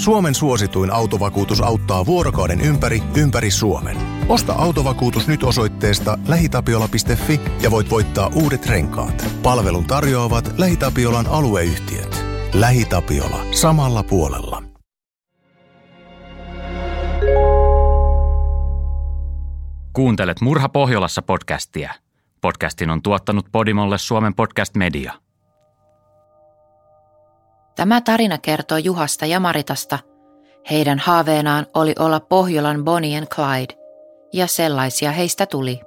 Suomen suosituin autovakuutus auttaa vuorokauden ympäri, ympäri Suomen. Osta autovakuutus nyt osoitteesta lähitapiola.fi ja voit voittaa uudet renkaat. Palvelun tarjoavat LähiTapiolan alueyhtiöt. LähiTapiola. Samalla puolella. Kuuntelet Murha Pohjolassa podcastia. Podcastin on tuottanut Podimolle Suomen podcast media. Tämä tarina kertoo Juhasta ja Maritasta. Heidän haaveenaan oli olla Pohjolan Bonnie and Clyde, ja sellaisia heistä tuli.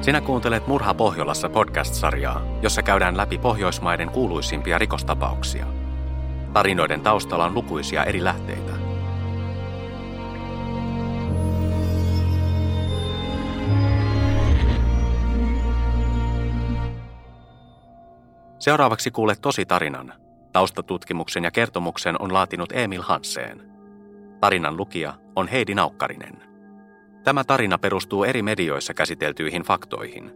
Sinä kuuntelet Murha Pohjolassa podcast-sarjaa, jossa käydään läpi Pohjoismaiden kuuluisimpia rikostapauksia. Tarinoiden taustalla on lukuisia eri lähteitä. Seuraavaksi kuulet tosi tarinan. Taustatutkimuksen ja kertomuksen on laatinut Emil Hansen. Tarinan lukija on Heidi Naukkarinen. Tämä tarina perustuu eri medioissa käsiteltyihin faktoihin.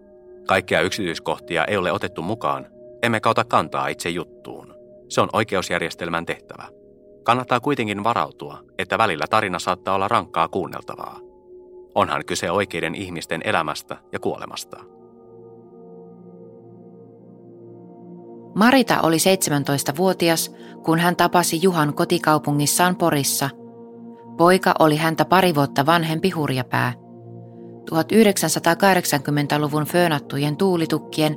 Kaikkia yksityiskohtia ei ole otettu mukaan, emmekä ota kantaa itse juttuun. Se on oikeusjärjestelmän tehtävä. Kannattaa kuitenkin varautua, että välillä tarina saattaa olla rankkaa kuunneltavaa. Onhan kyse oikeiden ihmisten elämästä ja kuolemasta. Marita oli 17-vuotias, kun hän tapasi Juhan kotikaupungissaan Porissa. Poika oli häntä pari vuotta vanhempi hurjapää. 1980-luvun föönattujen tuulitukkien,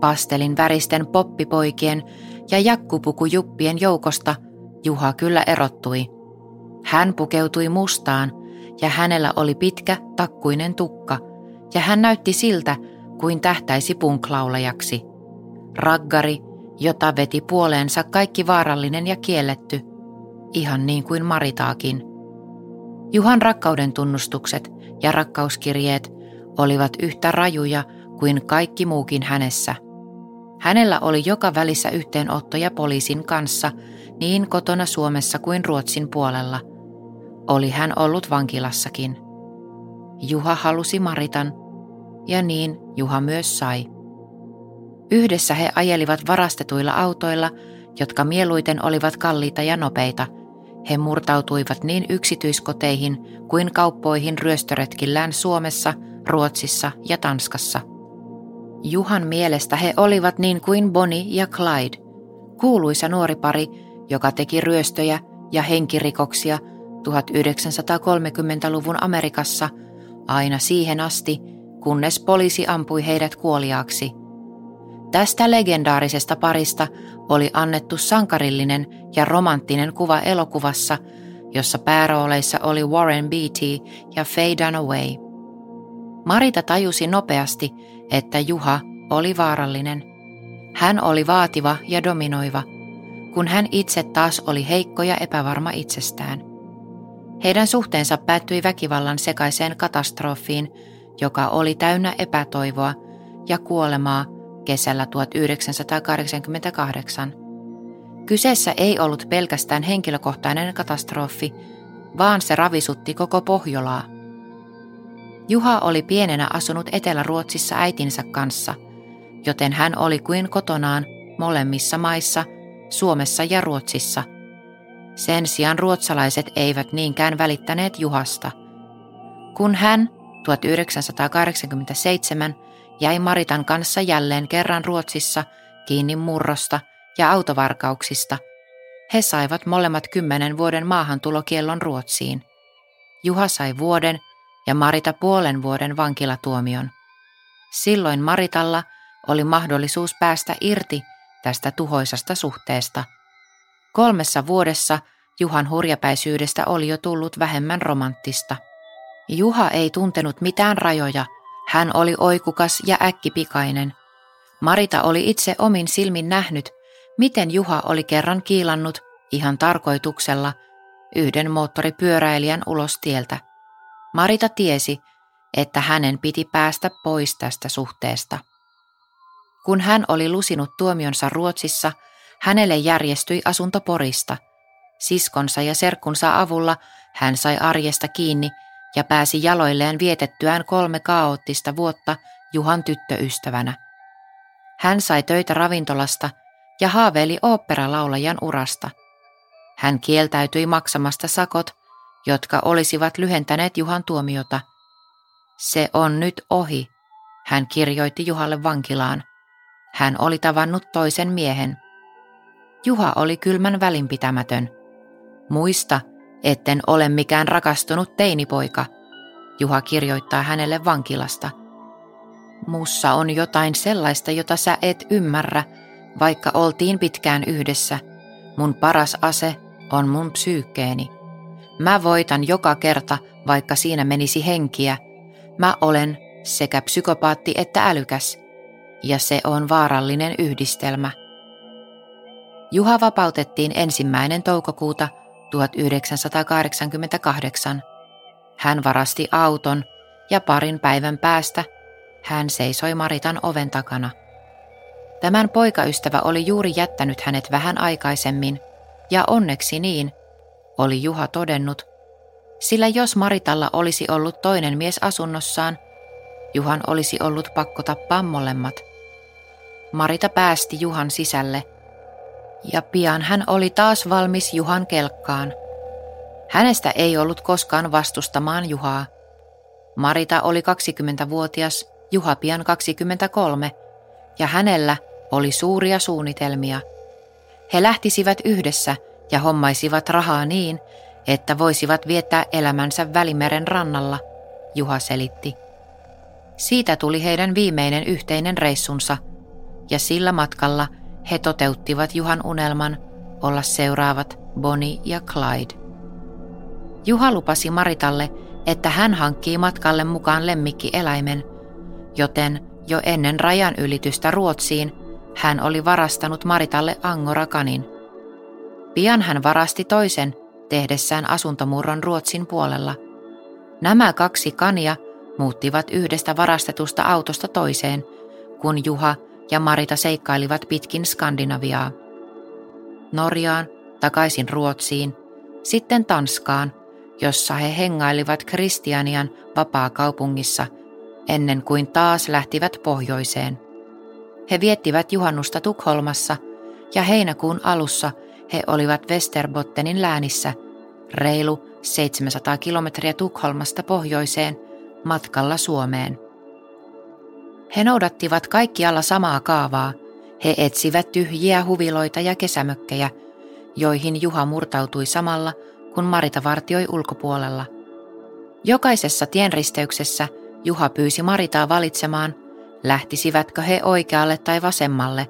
pastelin väristen poppipoikien ja jakkupukujuppien joukosta Juha kyllä erottui. Hän pukeutui mustaan ja hänellä oli pitkä takkuinen tukka ja hän näytti siltä kuin tähtäisi punklaulajaksi. Raggari jota veti puoleensa kaikki vaarallinen ja kielletty, ihan niin kuin Maritaakin. Juhan rakkauden tunnustukset ja rakkauskirjeet olivat yhtä rajuja kuin kaikki muukin hänessä. Hänellä oli joka välissä yhteenottoja poliisin kanssa niin kotona Suomessa kuin Ruotsin puolella. Oli hän ollut vankilassakin. Juha halusi Maritan, ja niin Juha myös sai. Yhdessä he ajelivat varastetuilla autoilla, jotka mieluiten olivat kalliita ja nopeita. He murtautuivat niin yksityiskoteihin kuin kauppoihin ryöstöretkillään Suomessa, Ruotsissa ja Tanskassa. Juhan mielestä he olivat niin kuin Bonnie ja Clyde, kuuluisa nuori pari, joka teki ryöstöjä ja henkirikoksia 1930-luvun Amerikassa aina siihen asti, kunnes poliisi ampui heidät kuoliaaksi – Tästä legendaarisesta parista oli annettu sankarillinen ja romanttinen kuva elokuvassa, jossa päärooleissa oli Warren Beatty ja Faye Dunaway. Marita tajusi nopeasti, että Juha oli vaarallinen. Hän oli vaativa ja dominoiva, kun hän itse taas oli heikko ja epävarma itsestään. Heidän suhteensa päättyi väkivallan sekaiseen katastrofiin, joka oli täynnä epätoivoa ja kuolemaa kesällä 1988. Kyseessä ei ollut pelkästään henkilökohtainen katastrofi, vaan se ravisutti koko Pohjolaa. Juha oli pienenä asunut Etelä-Ruotsissa äitinsä kanssa, joten hän oli kuin kotonaan molemmissa maissa, Suomessa ja Ruotsissa. Sen sijaan ruotsalaiset eivät niinkään välittäneet Juhasta. Kun hän 1987 jäi Maritan kanssa jälleen kerran Ruotsissa kiinni murrosta ja autovarkauksista. He saivat molemmat kymmenen vuoden maahantulokiellon Ruotsiin. Juha sai vuoden ja Marita puolen vuoden vankilatuomion. Silloin Maritalla oli mahdollisuus päästä irti tästä tuhoisasta suhteesta. Kolmessa vuodessa Juhan hurjapäisyydestä oli jo tullut vähemmän romanttista. Juha ei tuntenut mitään rajoja hän oli oikukas ja äkkipikainen. Marita oli itse omin silmin nähnyt, miten Juha oli kerran kiilannut ihan tarkoituksella yhden moottoripyöräilijän ulos tieltä. Marita tiesi, että hänen piti päästä pois tästä suhteesta. Kun hän oli lusinut tuomionsa Ruotsissa, hänelle järjestyi asunto Porista. Siskonsa ja serkkunsa avulla hän sai arjesta kiinni ja pääsi jaloilleen vietettyään kolme kaoottista vuotta Juhan tyttöystävänä. Hän sai töitä ravintolasta ja haaveili oopperalaulajan urasta. Hän kieltäytyi maksamasta sakot, jotka olisivat lyhentäneet Juhan tuomiota. Se on nyt ohi, hän kirjoitti Juhalle vankilaan. Hän oli tavannut toisen miehen. Juha oli kylmän välinpitämätön. Muista, etten ole mikään rakastunut teinipoika, Juha kirjoittaa hänelle vankilasta. Mussa on jotain sellaista, jota sä et ymmärrä, vaikka oltiin pitkään yhdessä. Mun paras ase on mun psyykkeeni. Mä voitan joka kerta, vaikka siinä menisi henkiä. Mä olen sekä psykopaatti että älykäs, ja se on vaarallinen yhdistelmä. Juha vapautettiin ensimmäinen toukokuuta 1988. Hän varasti auton ja parin päivän päästä hän seisoi Maritan oven takana. Tämän poikaystävä oli juuri jättänyt hänet vähän aikaisemmin, ja onneksi niin, oli Juha todennut, sillä jos Maritalla olisi ollut toinen mies asunnossaan, Juhan olisi ollut pakko tappaa molemmat. Marita päästi Juhan sisälle, ja pian hän oli taas valmis Juhan kelkkaan. Hänestä ei ollut koskaan vastustamaan Juhaa. Marita oli 20-vuotias, Juha pian 23, ja hänellä oli suuria suunnitelmia. He lähtisivät yhdessä ja hommaisivat rahaa niin, että voisivat viettää elämänsä Välimeren rannalla, Juha selitti. Siitä tuli heidän viimeinen yhteinen reissunsa, ja sillä matkalla he toteuttivat Juhan unelman olla seuraavat Bonnie ja Clyde. Juha lupasi Maritalle, että hän hankkii matkalle mukaan lemmikkieläimen, joten jo ennen rajan ylitystä Ruotsiin hän oli varastanut Maritalle Angorakanin. Pian hän varasti toisen tehdessään asuntomurron Ruotsin puolella. Nämä kaksi kania muuttivat yhdestä varastetusta autosta toiseen, kun Juha ja Marita seikkailivat pitkin Skandinaviaa. Norjaan, takaisin Ruotsiin, sitten Tanskaan, jossa he hengailivat Kristianian vapaa-kaupungissa ennen kuin taas lähtivät pohjoiseen. He viettivät juhannusta Tukholmassa ja heinäkuun alussa he olivat Westerbottenin läänissä, reilu 700 kilometriä Tukholmasta pohjoiseen matkalla Suomeen. He noudattivat kaikkialla samaa kaavaa. He etsivät tyhjiä huviloita ja kesämökkejä, joihin Juha murtautui samalla, kun Marita vartioi ulkopuolella. Jokaisessa tienristeyksessä Juha pyysi Maritaa valitsemaan, lähtisivätkö he oikealle tai vasemmalle.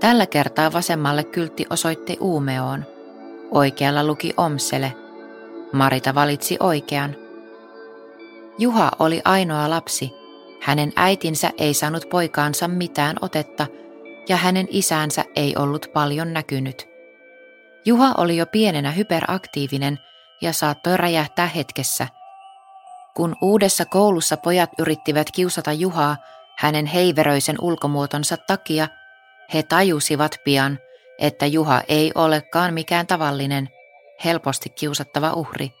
Tällä kertaa vasemmalle kyltti osoitti Uumeoon. Oikealla luki Omsele. Marita valitsi oikean. Juha oli ainoa lapsi. Hänen äitinsä ei saanut poikaansa mitään otetta ja hänen isänsä ei ollut paljon näkynyt. Juha oli jo pienenä hyperaktiivinen ja saattoi räjähtää hetkessä. Kun uudessa koulussa pojat yrittivät kiusata Juhaa hänen heiveröisen ulkomuotonsa takia, he tajusivat pian, että Juha ei olekaan mikään tavallinen, helposti kiusattava uhri.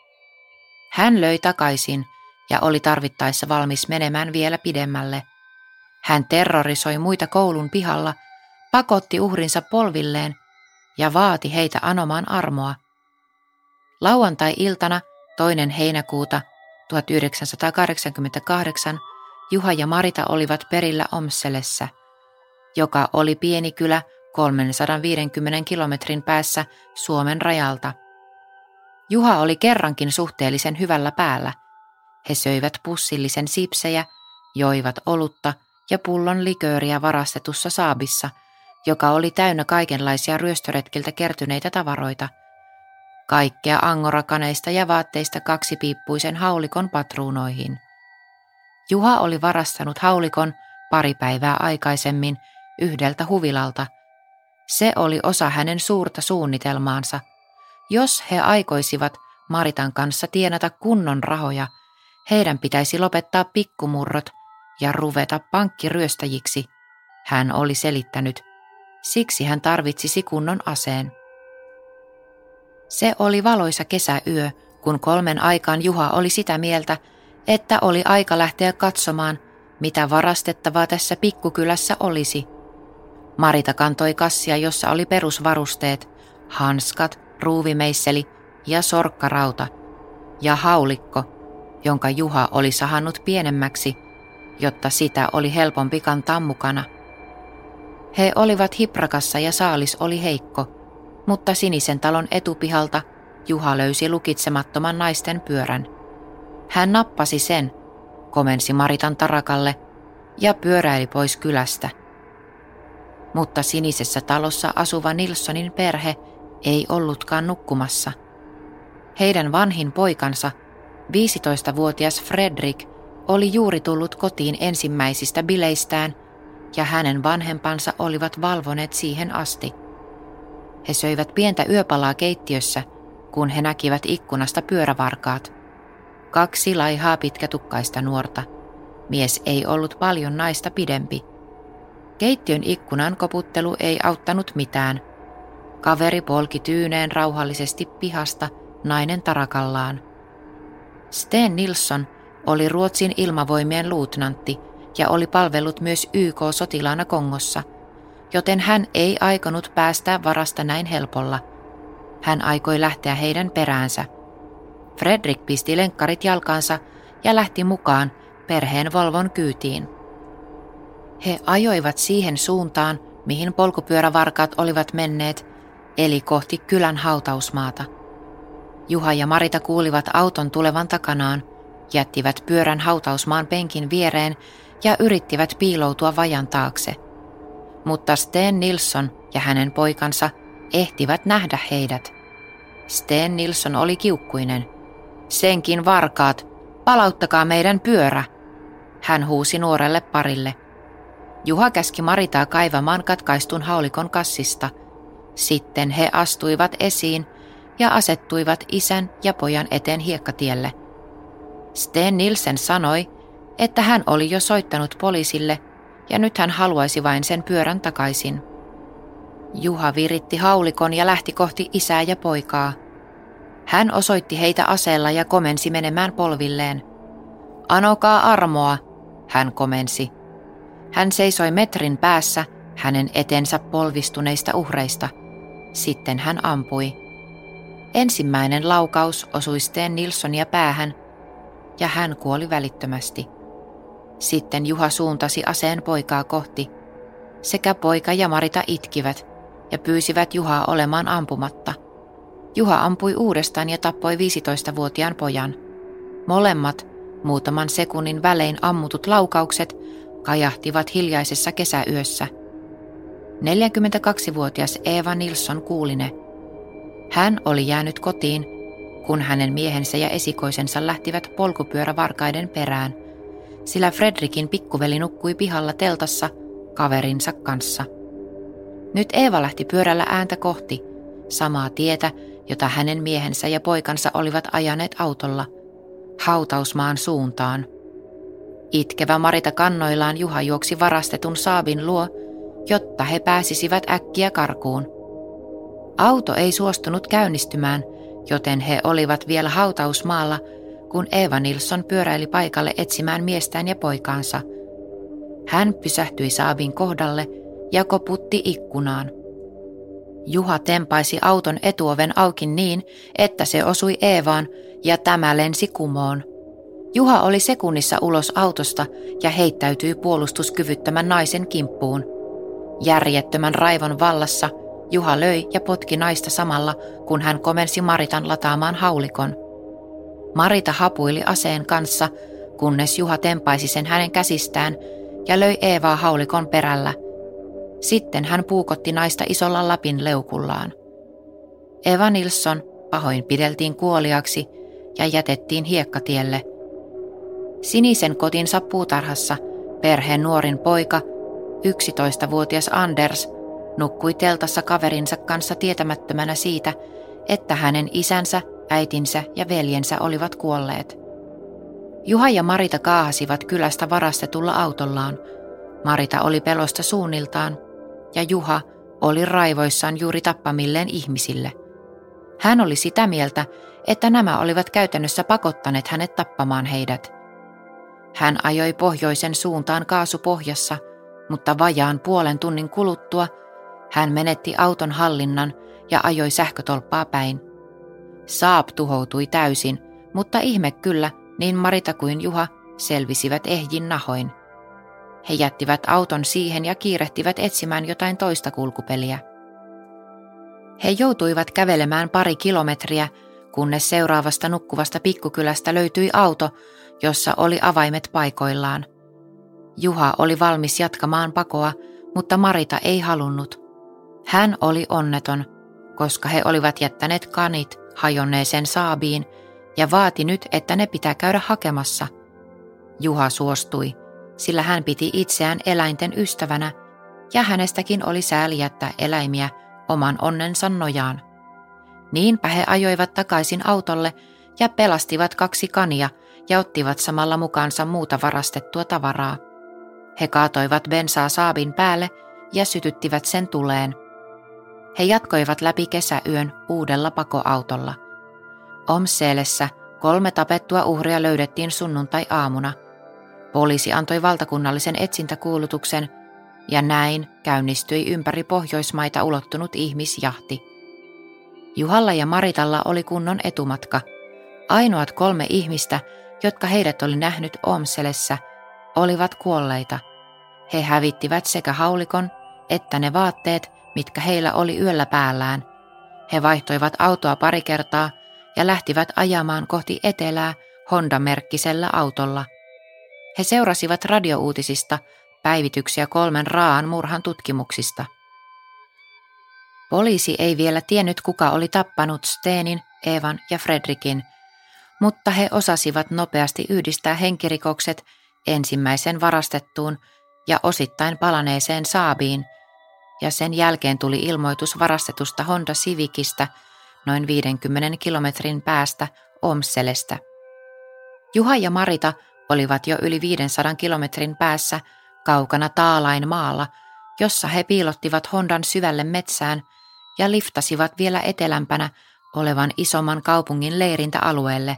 Hän löi takaisin ja oli tarvittaessa valmis menemään vielä pidemmälle. Hän terrorisoi muita koulun pihalla, pakotti uhrinsa polvilleen ja vaati heitä anomaan armoa. Lauantai-iltana toinen heinäkuuta 1988 Juha ja Marita olivat perillä Omselessä, joka oli pieni kylä 350 kilometrin päässä Suomen rajalta. Juha oli kerrankin suhteellisen hyvällä päällä – he söivät pussillisen sipsejä, joivat olutta ja pullon likööriä varastetussa saabissa, joka oli täynnä kaikenlaisia ryöstöretkiltä kertyneitä tavaroita. Kaikkea angorakaneista ja vaatteista kaksipiippuisen haulikon patruunoihin. Juha oli varastanut haulikon pari päivää aikaisemmin yhdeltä huvilalta. Se oli osa hänen suurta suunnitelmaansa. Jos he aikoisivat Maritan kanssa tienata kunnon rahoja – heidän pitäisi lopettaa pikkumurrot ja ruveta pankkiryöstäjiksi, hän oli selittänyt. Siksi hän tarvitsisi kunnon aseen. Se oli valoisa kesäyö, kun kolmen aikaan Juha oli sitä mieltä, että oli aika lähteä katsomaan, mitä varastettavaa tässä pikkukylässä olisi. Marita kantoi kassia, jossa oli perusvarusteet, hanskat, ruuvimeisseli ja sorkkarauta ja haulikko, jonka Juha oli sahannut pienemmäksi, jotta sitä oli helpompi kantaa mukana. He olivat hiprakassa ja saalis oli heikko, mutta sinisen talon etupihalta Juha löysi lukitsemattoman naisten pyörän. Hän nappasi sen, komensi Maritan tarakalle ja pyöräili pois kylästä. Mutta sinisessä talossa asuva Nilssonin perhe ei ollutkaan nukkumassa. Heidän vanhin poikansa, 15-vuotias Fredrik, oli juuri tullut kotiin ensimmäisistä bileistään ja hänen vanhempansa olivat valvoneet siihen asti. He söivät pientä yöpalaa keittiössä, kun he näkivät ikkunasta pyörävarkaat. Kaksi laihaa pitkätukkaista nuorta. Mies ei ollut paljon naista pidempi. Keittiön ikkunan koputtelu ei auttanut mitään. Kaveri polki tyyneen rauhallisesti pihasta nainen tarakallaan. Sten Nilsson oli Ruotsin ilmavoimien luutnantti ja oli palvellut myös YK-sotilaana Kongossa, joten hän ei aikonut päästää varasta näin helpolla. Hän aikoi lähteä heidän peräänsä. Fredrik pisti lenkkarit jalkansa ja lähti mukaan perheen Volvon kyytiin. He ajoivat siihen suuntaan, mihin polkupyörävarkaat olivat menneet, eli kohti kylän hautausmaata. Juha ja Marita kuulivat auton tulevan takanaan, jättivät pyörän hautausmaan penkin viereen ja yrittivät piiloutua vajan taakse. Mutta Sten Nilsson ja hänen poikansa ehtivät nähdä heidät. Sten Nilsson oli kiukkuinen. Senkin varkaat, palauttakaa meidän pyörä, hän huusi nuorelle parille. Juha käski Maritaa kaivamaan katkaistun haulikon kassista. Sitten he astuivat esiin ja asettuivat isän ja pojan eteen hiekkatielle. Sten Nilsen sanoi, että hän oli jo soittanut poliisille ja nyt hän haluaisi vain sen pyörän takaisin. Juha viritti haulikon ja lähti kohti isää ja poikaa. Hän osoitti heitä aseella ja komensi menemään polvilleen. Anokaa armoa, hän komensi. Hän seisoi metrin päässä hänen etensä polvistuneista uhreista. Sitten hän ampui. Ensimmäinen laukaus osui Sten Nilssonia päähän ja hän kuoli välittömästi. Sitten Juha suuntasi aseen poikaa kohti. Sekä poika ja Marita itkivät ja pyysivät Juhaa olemaan ampumatta. Juha ampui uudestaan ja tappoi 15-vuotiaan pojan. Molemmat, muutaman sekunnin välein ammutut laukaukset, kajahtivat hiljaisessa kesäyössä. 42-vuotias Eva Nilsson kuuli ne. Hän oli jäänyt kotiin, kun hänen miehensä ja esikoisensa lähtivät polkupyörävarkaiden perään, sillä Fredrikin pikkuveli nukkui pihalla teltassa kaverinsa kanssa. Nyt Eeva lähti pyörällä ääntä kohti, samaa tietä, jota hänen miehensä ja poikansa olivat ajaneet autolla, hautausmaan suuntaan. Itkevä Marita kannoillaan Juha juoksi varastetun saabin luo, jotta he pääsisivät äkkiä karkuun. Auto ei suostunut käynnistymään, joten he olivat vielä hautausmaalla, kun Eva Nilsson pyöräili paikalle etsimään miestään ja poikaansa. Hän pysähtyi saabin kohdalle ja koputti ikkunaan. Juha tempaisi auton etuoven auki niin, että se osui Eevaan ja tämä lensi kumoon. Juha oli sekunnissa ulos autosta ja heittäytyi puolustuskyvyttömän naisen kimppuun. Järjettömän raivon vallassa Juha löi ja potki naista samalla, kun hän komensi Maritan lataamaan haulikon. Marita hapuili aseen kanssa, kunnes Juha tempaisi sen hänen käsistään ja löi Eevaa haulikon perällä. Sitten hän puukotti naista isolla lapin leukullaan. Eva Nilsson pahoin pideltiin kuoliaksi ja jätettiin hiekkatielle – Sinisen kotinsa puutarhassa perheen nuorin poika, 11-vuotias Anders, nukkui teltassa kaverinsa kanssa tietämättömänä siitä, että hänen isänsä, äitinsä ja veljensä olivat kuolleet. Juha ja Marita kaahasivat kylästä varastetulla autollaan. Marita oli pelosta suunniltaan ja Juha oli raivoissaan juuri tappamilleen ihmisille. Hän oli sitä mieltä, että nämä olivat käytännössä pakottaneet hänet tappamaan heidät – hän ajoi pohjoisen suuntaan kaasupohjassa, mutta vajaan puolen tunnin kuluttua hän menetti auton hallinnan ja ajoi sähkötolppaa päin. Saab tuhoutui täysin, mutta ihme kyllä, niin Marita kuin Juha selvisivät ehjin nahoin. He jättivät auton siihen ja kiirehtivät etsimään jotain toista kulkupeliä. He joutuivat kävelemään pari kilometriä, kunnes seuraavasta nukkuvasta pikkukylästä löytyi auto, jossa oli avaimet paikoillaan. Juha oli valmis jatkamaan pakoa, mutta Marita ei halunnut. Hän oli onneton, koska he olivat jättäneet kanit hajonneeseen saabiin ja vaati nyt, että ne pitää käydä hakemassa. Juha suostui, sillä hän piti itseään eläinten ystävänä ja hänestäkin oli sääli jättää eläimiä oman onnensa nojaan. Niinpä he ajoivat takaisin autolle ja pelastivat kaksi kania ja ottivat samalla mukaansa muuta varastettua tavaraa. He kaatoivat bensaa saabin päälle ja sytyttivät sen tuleen. He jatkoivat läpi kesäyön uudella pakoautolla. Omseelessä kolme tapettua uhria löydettiin sunnuntai-aamuna. Poliisi antoi valtakunnallisen etsintäkuulutuksen ja näin käynnistyi ympäri Pohjoismaita ulottunut ihmisjahti. Juhalla ja Maritalla oli kunnon etumatka. Ainoat kolme ihmistä, jotka heidät oli nähnyt Omselessä, olivat kuolleita. He hävittivät sekä haulikon että ne vaatteet, mitkä heillä oli yöllä päällään. He vaihtoivat autoa pari kertaa ja lähtivät ajamaan kohti etelää Honda-merkkisellä autolla. He seurasivat radiouutisista päivityksiä kolmen raan murhan tutkimuksista. Poliisi ei vielä tiennyt, kuka oli tappanut Steenin, Evan ja Fredrikin, mutta he osasivat nopeasti yhdistää henkirikokset ensimmäisen varastettuun ja osittain palaneeseen Saabiin – ja sen jälkeen tuli ilmoitus varastetusta Honda Civicistä noin 50 kilometrin päästä Omselestä. Juha ja Marita olivat jo yli 500 kilometrin päässä kaukana Taalain maalla, jossa he piilottivat Hondan syvälle metsään ja liftasivat vielä etelämpänä olevan isomman kaupungin leirintäalueelle.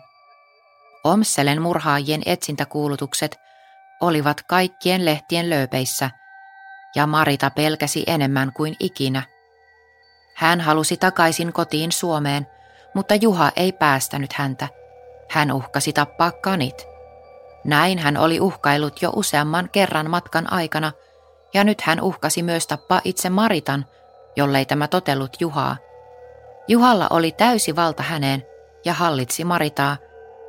Omselen murhaajien etsintäkuulutukset olivat kaikkien lehtien lööpeissä – ja Marita pelkäsi enemmän kuin ikinä. Hän halusi takaisin kotiin Suomeen, mutta Juha ei päästänyt häntä. Hän uhkasi tappaa kanit. Näin hän oli uhkailut jo useamman kerran matkan aikana, ja nyt hän uhkasi myös tappaa itse Maritan, jollei tämä totellut Juhaa. Juhalla oli täysi valta häneen ja hallitsi Maritaa,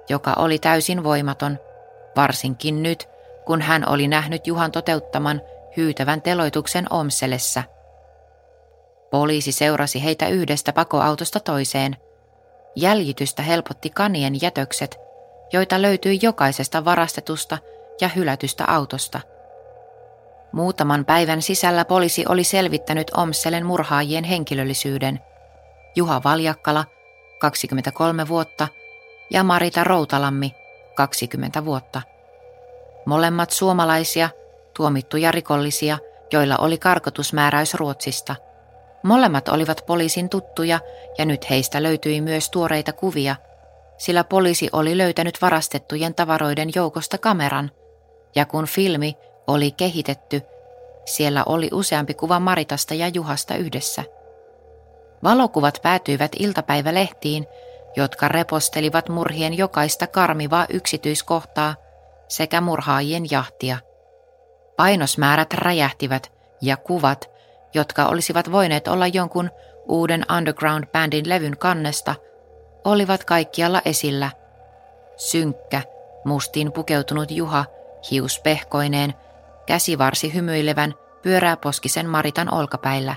joka oli täysin voimaton, varsinkin nyt, kun hän oli nähnyt Juhan toteuttaman hyytävän teloituksen Omselessä. Poliisi seurasi heitä yhdestä pakoautosta toiseen. Jäljitystä helpotti kanien jätökset, joita löytyi jokaisesta varastetusta ja hylätystä autosta. Muutaman päivän sisällä poliisi oli selvittänyt Omselen murhaajien henkilöllisyyden. Juha Valjakkala, 23 vuotta, ja Marita Routalammi, 20 vuotta. Molemmat suomalaisia – tuomittuja rikollisia, joilla oli karkotusmääräys Ruotsista. Molemmat olivat poliisin tuttuja ja nyt heistä löytyi myös tuoreita kuvia, sillä poliisi oli löytänyt varastettujen tavaroiden joukosta kameran, ja kun filmi oli kehitetty, siellä oli useampi kuva Maritasta ja Juhasta yhdessä. Valokuvat päätyivät iltapäivälehtiin, jotka repostelivat murhien jokaista karmivaa yksityiskohtaa sekä murhaajien jahtia – Painosmäärät räjähtivät ja kuvat, jotka olisivat voineet olla jonkun uuden underground-bändin levyn kannesta, olivat kaikkialla esillä. Synkkä, mustiin pukeutunut Juha, hiuspehkoineen, käsivarsi hymyilevän, pyörääposkisen Maritan olkapäillä.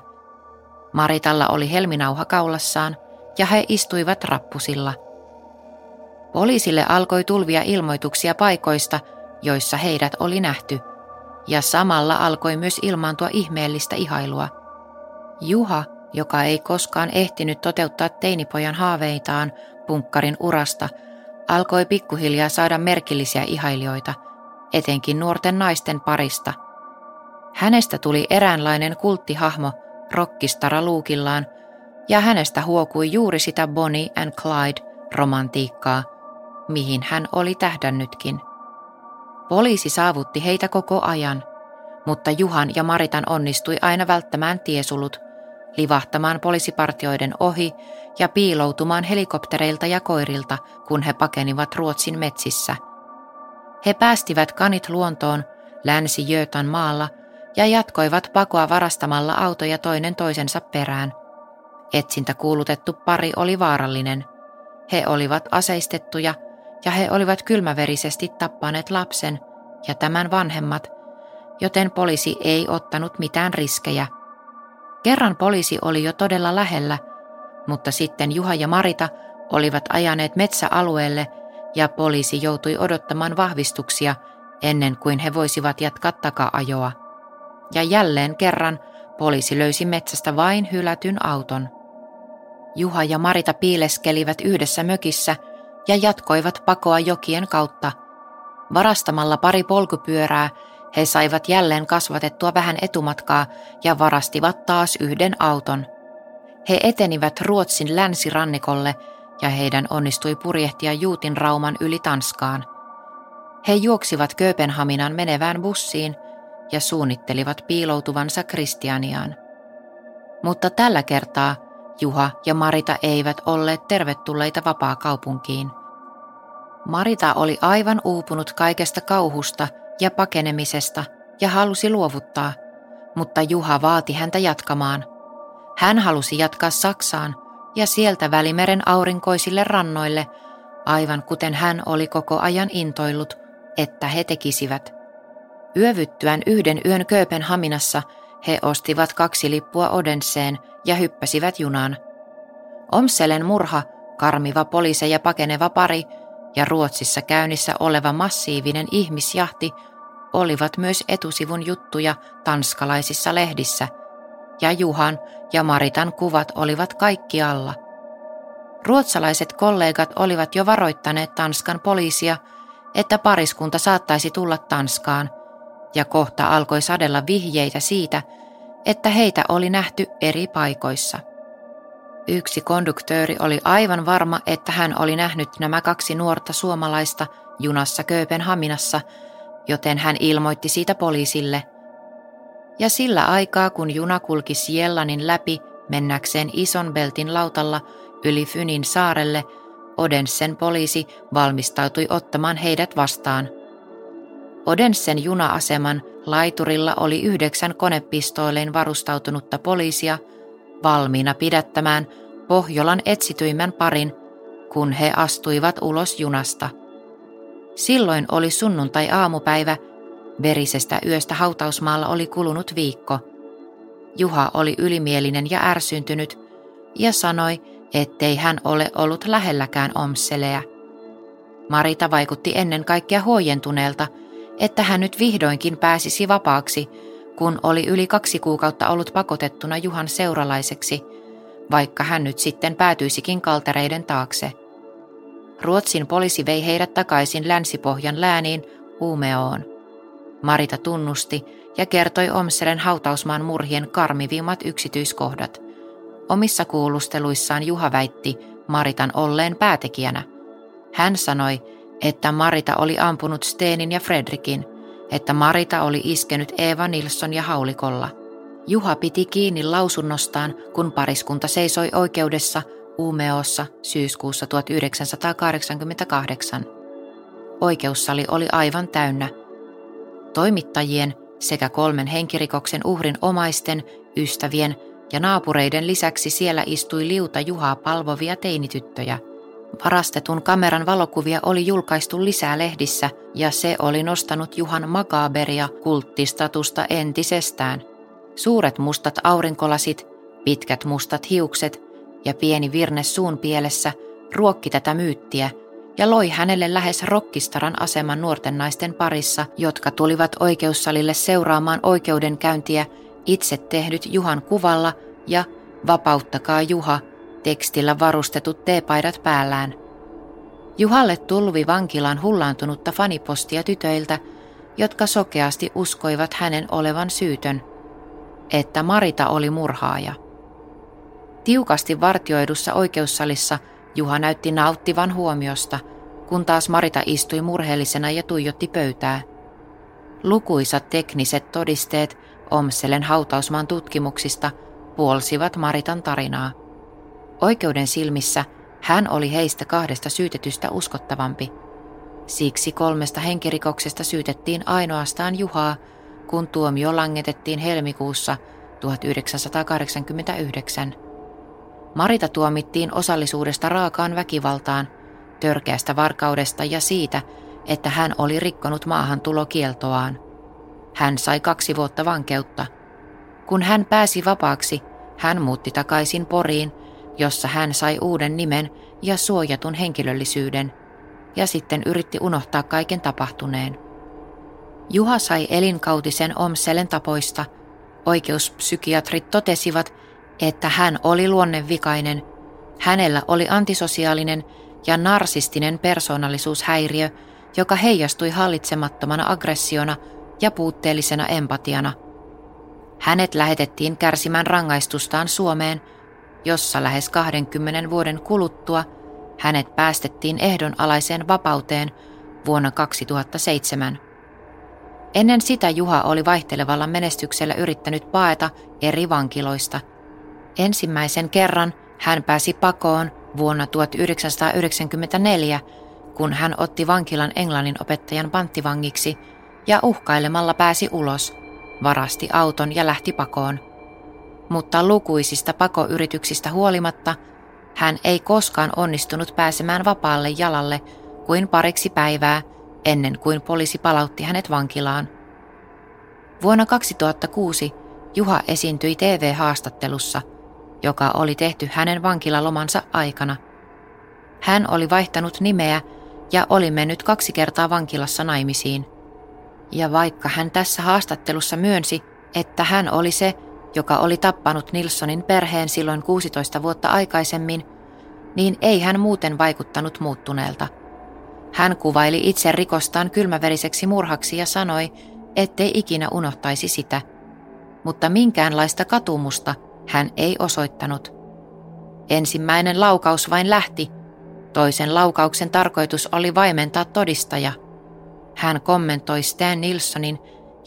Maritalla oli helminauha kaulassaan ja he istuivat rappusilla. Poliisille alkoi tulvia ilmoituksia paikoista, joissa heidät oli nähty – ja samalla alkoi myös ilmaantua ihmeellistä ihailua. Juha, joka ei koskaan ehtinyt toteuttaa teinipojan haaveitaan punkkarin urasta, alkoi pikkuhiljaa saada merkillisiä ihailijoita, etenkin nuorten naisten parista. Hänestä tuli eräänlainen kulttihahmo rockistara luukillaan, ja hänestä huokui juuri sitä Bonnie and Clyde romantiikkaa, mihin hän oli tähdännytkin. Poliisi saavutti heitä koko ajan, mutta Juhan ja Maritan onnistui aina välttämään tiesulut, livahtamaan poliisipartioiden ohi ja piiloutumaan helikoptereilta ja koirilta, kun he pakenivat Ruotsin metsissä. He päästivät kanit luontoon Länsi-Jötan maalla ja jatkoivat pakoa varastamalla autoja toinen toisensa perään. Etsintä kuulutettu pari oli vaarallinen. He olivat aseistettuja ja he olivat kylmäverisesti tappaneet lapsen ja tämän vanhemmat, joten poliisi ei ottanut mitään riskejä. Kerran poliisi oli jo todella lähellä, mutta sitten Juha ja Marita olivat ajaneet metsäalueelle ja poliisi joutui odottamaan vahvistuksia ennen kuin he voisivat jatkaa taka-ajoa. Ja jälleen kerran poliisi löysi metsästä vain hylätyn auton. Juha ja Marita piileskelivät yhdessä mökissä ja jatkoivat pakoa jokien kautta. Varastamalla pari polkupyörää he saivat jälleen kasvatettua vähän etumatkaa ja varastivat taas yhden auton. He etenivät Ruotsin länsirannikolle ja heidän onnistui purjehtia Juutin rauman yli Tanskaan. He juoksivat Kööpenhaminan menevään bussiin ja suunnittelivat piiloutuvansa Kristianiaan. Mutta tällä kertaa Juha ja Marita eivät olleet tervetulleita vapaa-kaupunkiin. Marita oli aivan uupunut kaikesta kauhusta ja pakenemisesta ja halusi luovuttaa, mutta Juha vaati häntä jatkamaan. Hän halusi jatkaa Saksaan ja sieltä Välimeren aurinkoisille rannoille, aivan kuten hän oli koko ajan intoillut, että he tekisivät. Yövyttyään yhden yön Kööpenhaminassa he ostivat kaksi lippua Odenseen ja hyppäsivät junaan. Omselen murha, karmiva poliiseja pakeneva pari ja Ruotsissa käynnissä oleva massiivinen ihmisjahti olivat myös etusivun juttuja tanskalaisissa lehdissä, ja Juhan ja Maritan kuvat olivat kaikki alla. Ruotsalaiset kollegat olivat jo varoittaneet Tanskan poliisia, että pariskunta saattaisi tulla Tanskaan, ja kohta alkoi sadella vihjeitä siitä, että heitä oli nähty eri paikoissa. Yksi konduktööri oli aivan varma, että hän oli nähnyt nämä kaksi nuorta suomalaista junassa Kööpenhaminassa, joten hän ilmoitti siitä poliisille. Ja sillä aikaa, kun juna kulki Siellanin läpi mennäkseen ison beltin lautalla yli Fynin saarelle, Odensen poliisi valmistautui ottamaan heidät vastaan. Odensen juna-aseman laiturilla oli yhdeksän konepistoilein varustautunutta poliisia – valmiina pidättämään Pohjolan etsityimmän parin, kun he astuivat ulos junasta. Silloin oli sunnuntai-aamupäivä, verisestä yöstä hautausmaalla oli kulunut viikko. Juha oli ylimielinen ja ärsyntynyt ja sanoi, ettei hän ole ollut lähelläkään Omseleä. Marita vaikutti ennen kaikkea huojentuneelta, että hän nyt vihdoinkin pääsisi vapaaksi – kun oli yli kaksi kuukautta ollut pakotettuna Juhan seuralaiseksi, vaikka hän nyt sitten päätyisikin kaltereiden taakse. Ruotsin poliisi vei heidät takaisin Länsipohjan lääniin Uumeoon. Marita tunnusti ja kertoi Omselen hautausmaan murhien karmivimmat yksityiskohdat. Omissa kuulusteluissaan Juha väitti Maritan olleen päätekijänä. Hän sanoi, että Marita oli ampunut Steenin ja Fredrikin – että Marita oli iskenyt Eeva Nilsson ja haulikolla. Juha piti kiinni lausunnostaan, kun pariskunta seisoi oikeudessa Uumeossa syyskuussa 1988. Oikeussali oli aivan täynnä. Toimittajien sekä kolmen henkirikoksen uhrin omaisten, ystävien ja naapureiden lisäksi siellä istui liuta Juhaa palvovia teinityttöjä – Varastetun kameran valokuvia oli julkaistu lisää lehdissä ja se oli nostanut Juhan makaberia kulttistatusta entisestään. Suuret mustat aurinkolasit, pitkät mustat hiukset ja pieni virne suun pielessä ruokki tätä myyttiä ja loi hänelle lähes rokkistaran aseman nuorten naisten parissa, jotka tulivat oikeussalille seuraamaan oikeudenkäyntiä itse tehdyt Juhan kuvalla ja Vapauttakaa Juha tekstillä varustetut teepaidat päällään. Juhalle tulvi vankilaan hullaantunutta fanipostia tytöiltä, jotka sokeasti uskoivat hänen olevan syytön, että Marita oli murhaaja. Tiukasti vartioidussa oikeussalissa Juha näytti nauttivan huomiosta, kun taas Marita istui murheellisena ja tuijotti pöytää. Lukuisat tekniset todisteet Omselen hautausmaan tutkimuksista puolsivat Maritan tarinaa. Oikeuden silmissä hän oli heistä kahdesta syytetystä uskottavampi. Siksi kolmesta henkirikoksesta syytettiin ainoastaan Juhaa, kun tuomio langetettiin helmikuussa 1989. Marita tuomittiin osallisuudesta raakaan väkivaltaan, törkeästä varkaudesta ja siitä, että hän oli rikkonut maahantulokieltoaan. Hän sai kaksi vuotta vankeutta. Kun hän pääsi vapaaksi, hän muutti takaisin Poriin, jossa hän sai uuden nimen ja suojatun henkilöllisyyden, ja sitten yritti unohtaa kaiken tapahtuneen. Juha sai elinkautisen Omselen tapoista. Oikeuspsykiatrit totesivat, että hän oli luonnevikainen. Hänellä oli antisosiaalinen ja narsistinen persoonallisuushäiriö, joka heijastui hallitsemattomana aggressiona ja puutteellisena empatiana. Hänet lähetettiin kärsimään rangaistustaan Suomeen, jossa lähes 20 vuoden kuluttua hänet päästettiin ehdonalaiseen vapauteen vuonna 2007. Ennen sitä Juha oli vaihtelevalla menestyksellä yrittänyt paeta eri vankiloista. Ensimmäisen kerran hän pääsi pakoon vuonna 1994, kun hän otti vankilan englannin opettajan panttivangiksi ja uhkailemalla pääsi ulos, varasti auton ja lähti pakoon. Mutta lukuisista pakoyrityksistä huolimatta hän ei koskaan onnistunut pääsemään vapaalle jalalle kuin pariksi päivää ennen kuin poliisi palautti hänet vankilaan. Vuonna 2006 Juha esiintyi TV-haastattelussa, joka oli tehty hänen vankilalomansa aikana. Hän oli vaihtanut nimeä ja oli mennyt kaksi kertaa vankilassa naimisiin. Ja vaikka hän tässä haastattelussa myönsi, että hän oli se, joka oli tappanut Nilssonin perheen silloin 16 vuotta aikaisemmin, niin ei hän muuten vaikuttanut muuttuneelta. Hän kuvaili itse rikostaan kylmäveriseksi murhaksi ja sanoi, ettei ikinä unohtaisi sitä. Mutta minkäänlaista katumusta hän ei osoittanut. Ensimmäinen laukaus vain lähti, Toisen laukauksen tarkoitus oli vaimentaa todistaja. Hän kommentoi Stan Nilssonin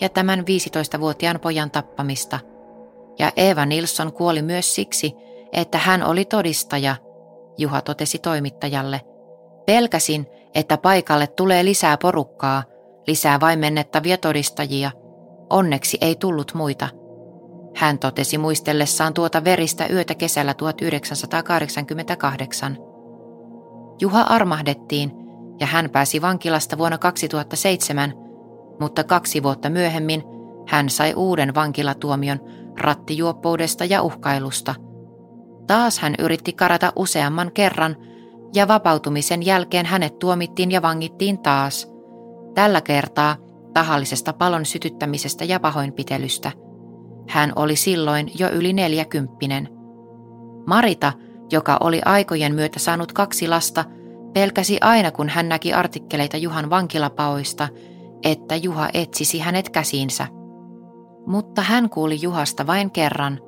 ja tämän 15-vuotiaan pojan tappamista. Ja Eva Nilsson kuoli myös siksi, että hän oli todistaja, Juha totesi toimittajalle. Pelkäsin, että paikalle tulee lisää porukkaa, lisää vaimennettavia todistajia. Onneksi ei tullut muita. Hän totesi muistellessaan tuota veristä yötä kesällä 1988. Juha armahdettiin ja hän pääsi vankilasta vuonna 2007, mutta kaksi vuotta myöhemmin hän sai uuden vankilatuomion rattijuoppoudesta ja uhkailusta. Taas hän yritti karata useamman kerran ja vapautumisen jälkeen hänet tuomittiin ja vangittiin taas. Tällä kertaa tahallisesta palon sytyttämisestä ja pahoinpitelystä. Hän oli silloin jo yli neljäkymppinen. Marita – joka oli aikojen myötä saanut kaksi lasta, pelkäsi aina kun hän näki artikkeleita Juhan vankilapaoista, että Juha etsisi hänet käsiinsä. Mutta hän kuuli Juhasta vain kerran.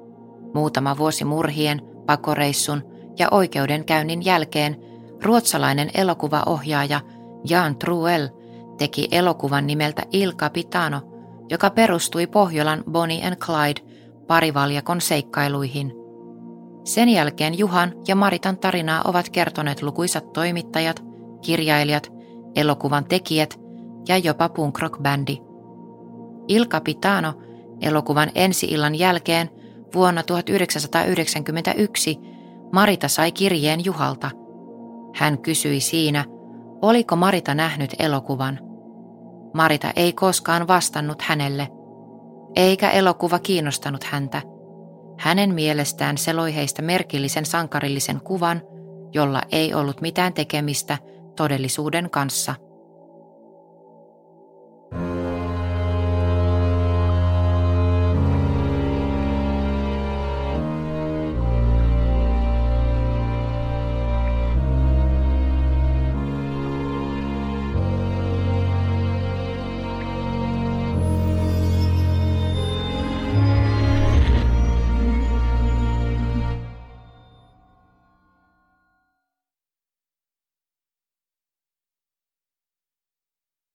Muutama vuosi murhien, pakoreissun ja oikeudenkäynnin jälkeen ruotsalainen elokuvaohjaaja Jan Truel teki elokuvan nimeltä Il Capitano, joka perustui Pohjolan Bonnie and Clyde parivaljakon seikkailuihin – sen jälkeen Juhan ja Maritan tarinaa ovat kertoneet lukuisat toimittajat, kirjailijat, elokuvan tekijät ja jopa punk rock-bändi. Il Capitano elokuvan ensi-illan jälkeen vuonna 1991 Marita sai kirjeen Juhalta. Hän kysyi siinä, oliko Marita nähnyt elokuvan. Marita ei koskaan vastannut hänelle, eikä elokuva kiinnostanut häntä – hänen mielestään se loi heistä merkillisen sankarillisen kuvan, jolla ei ollut mitään tekemistä todellisuuden kanssa –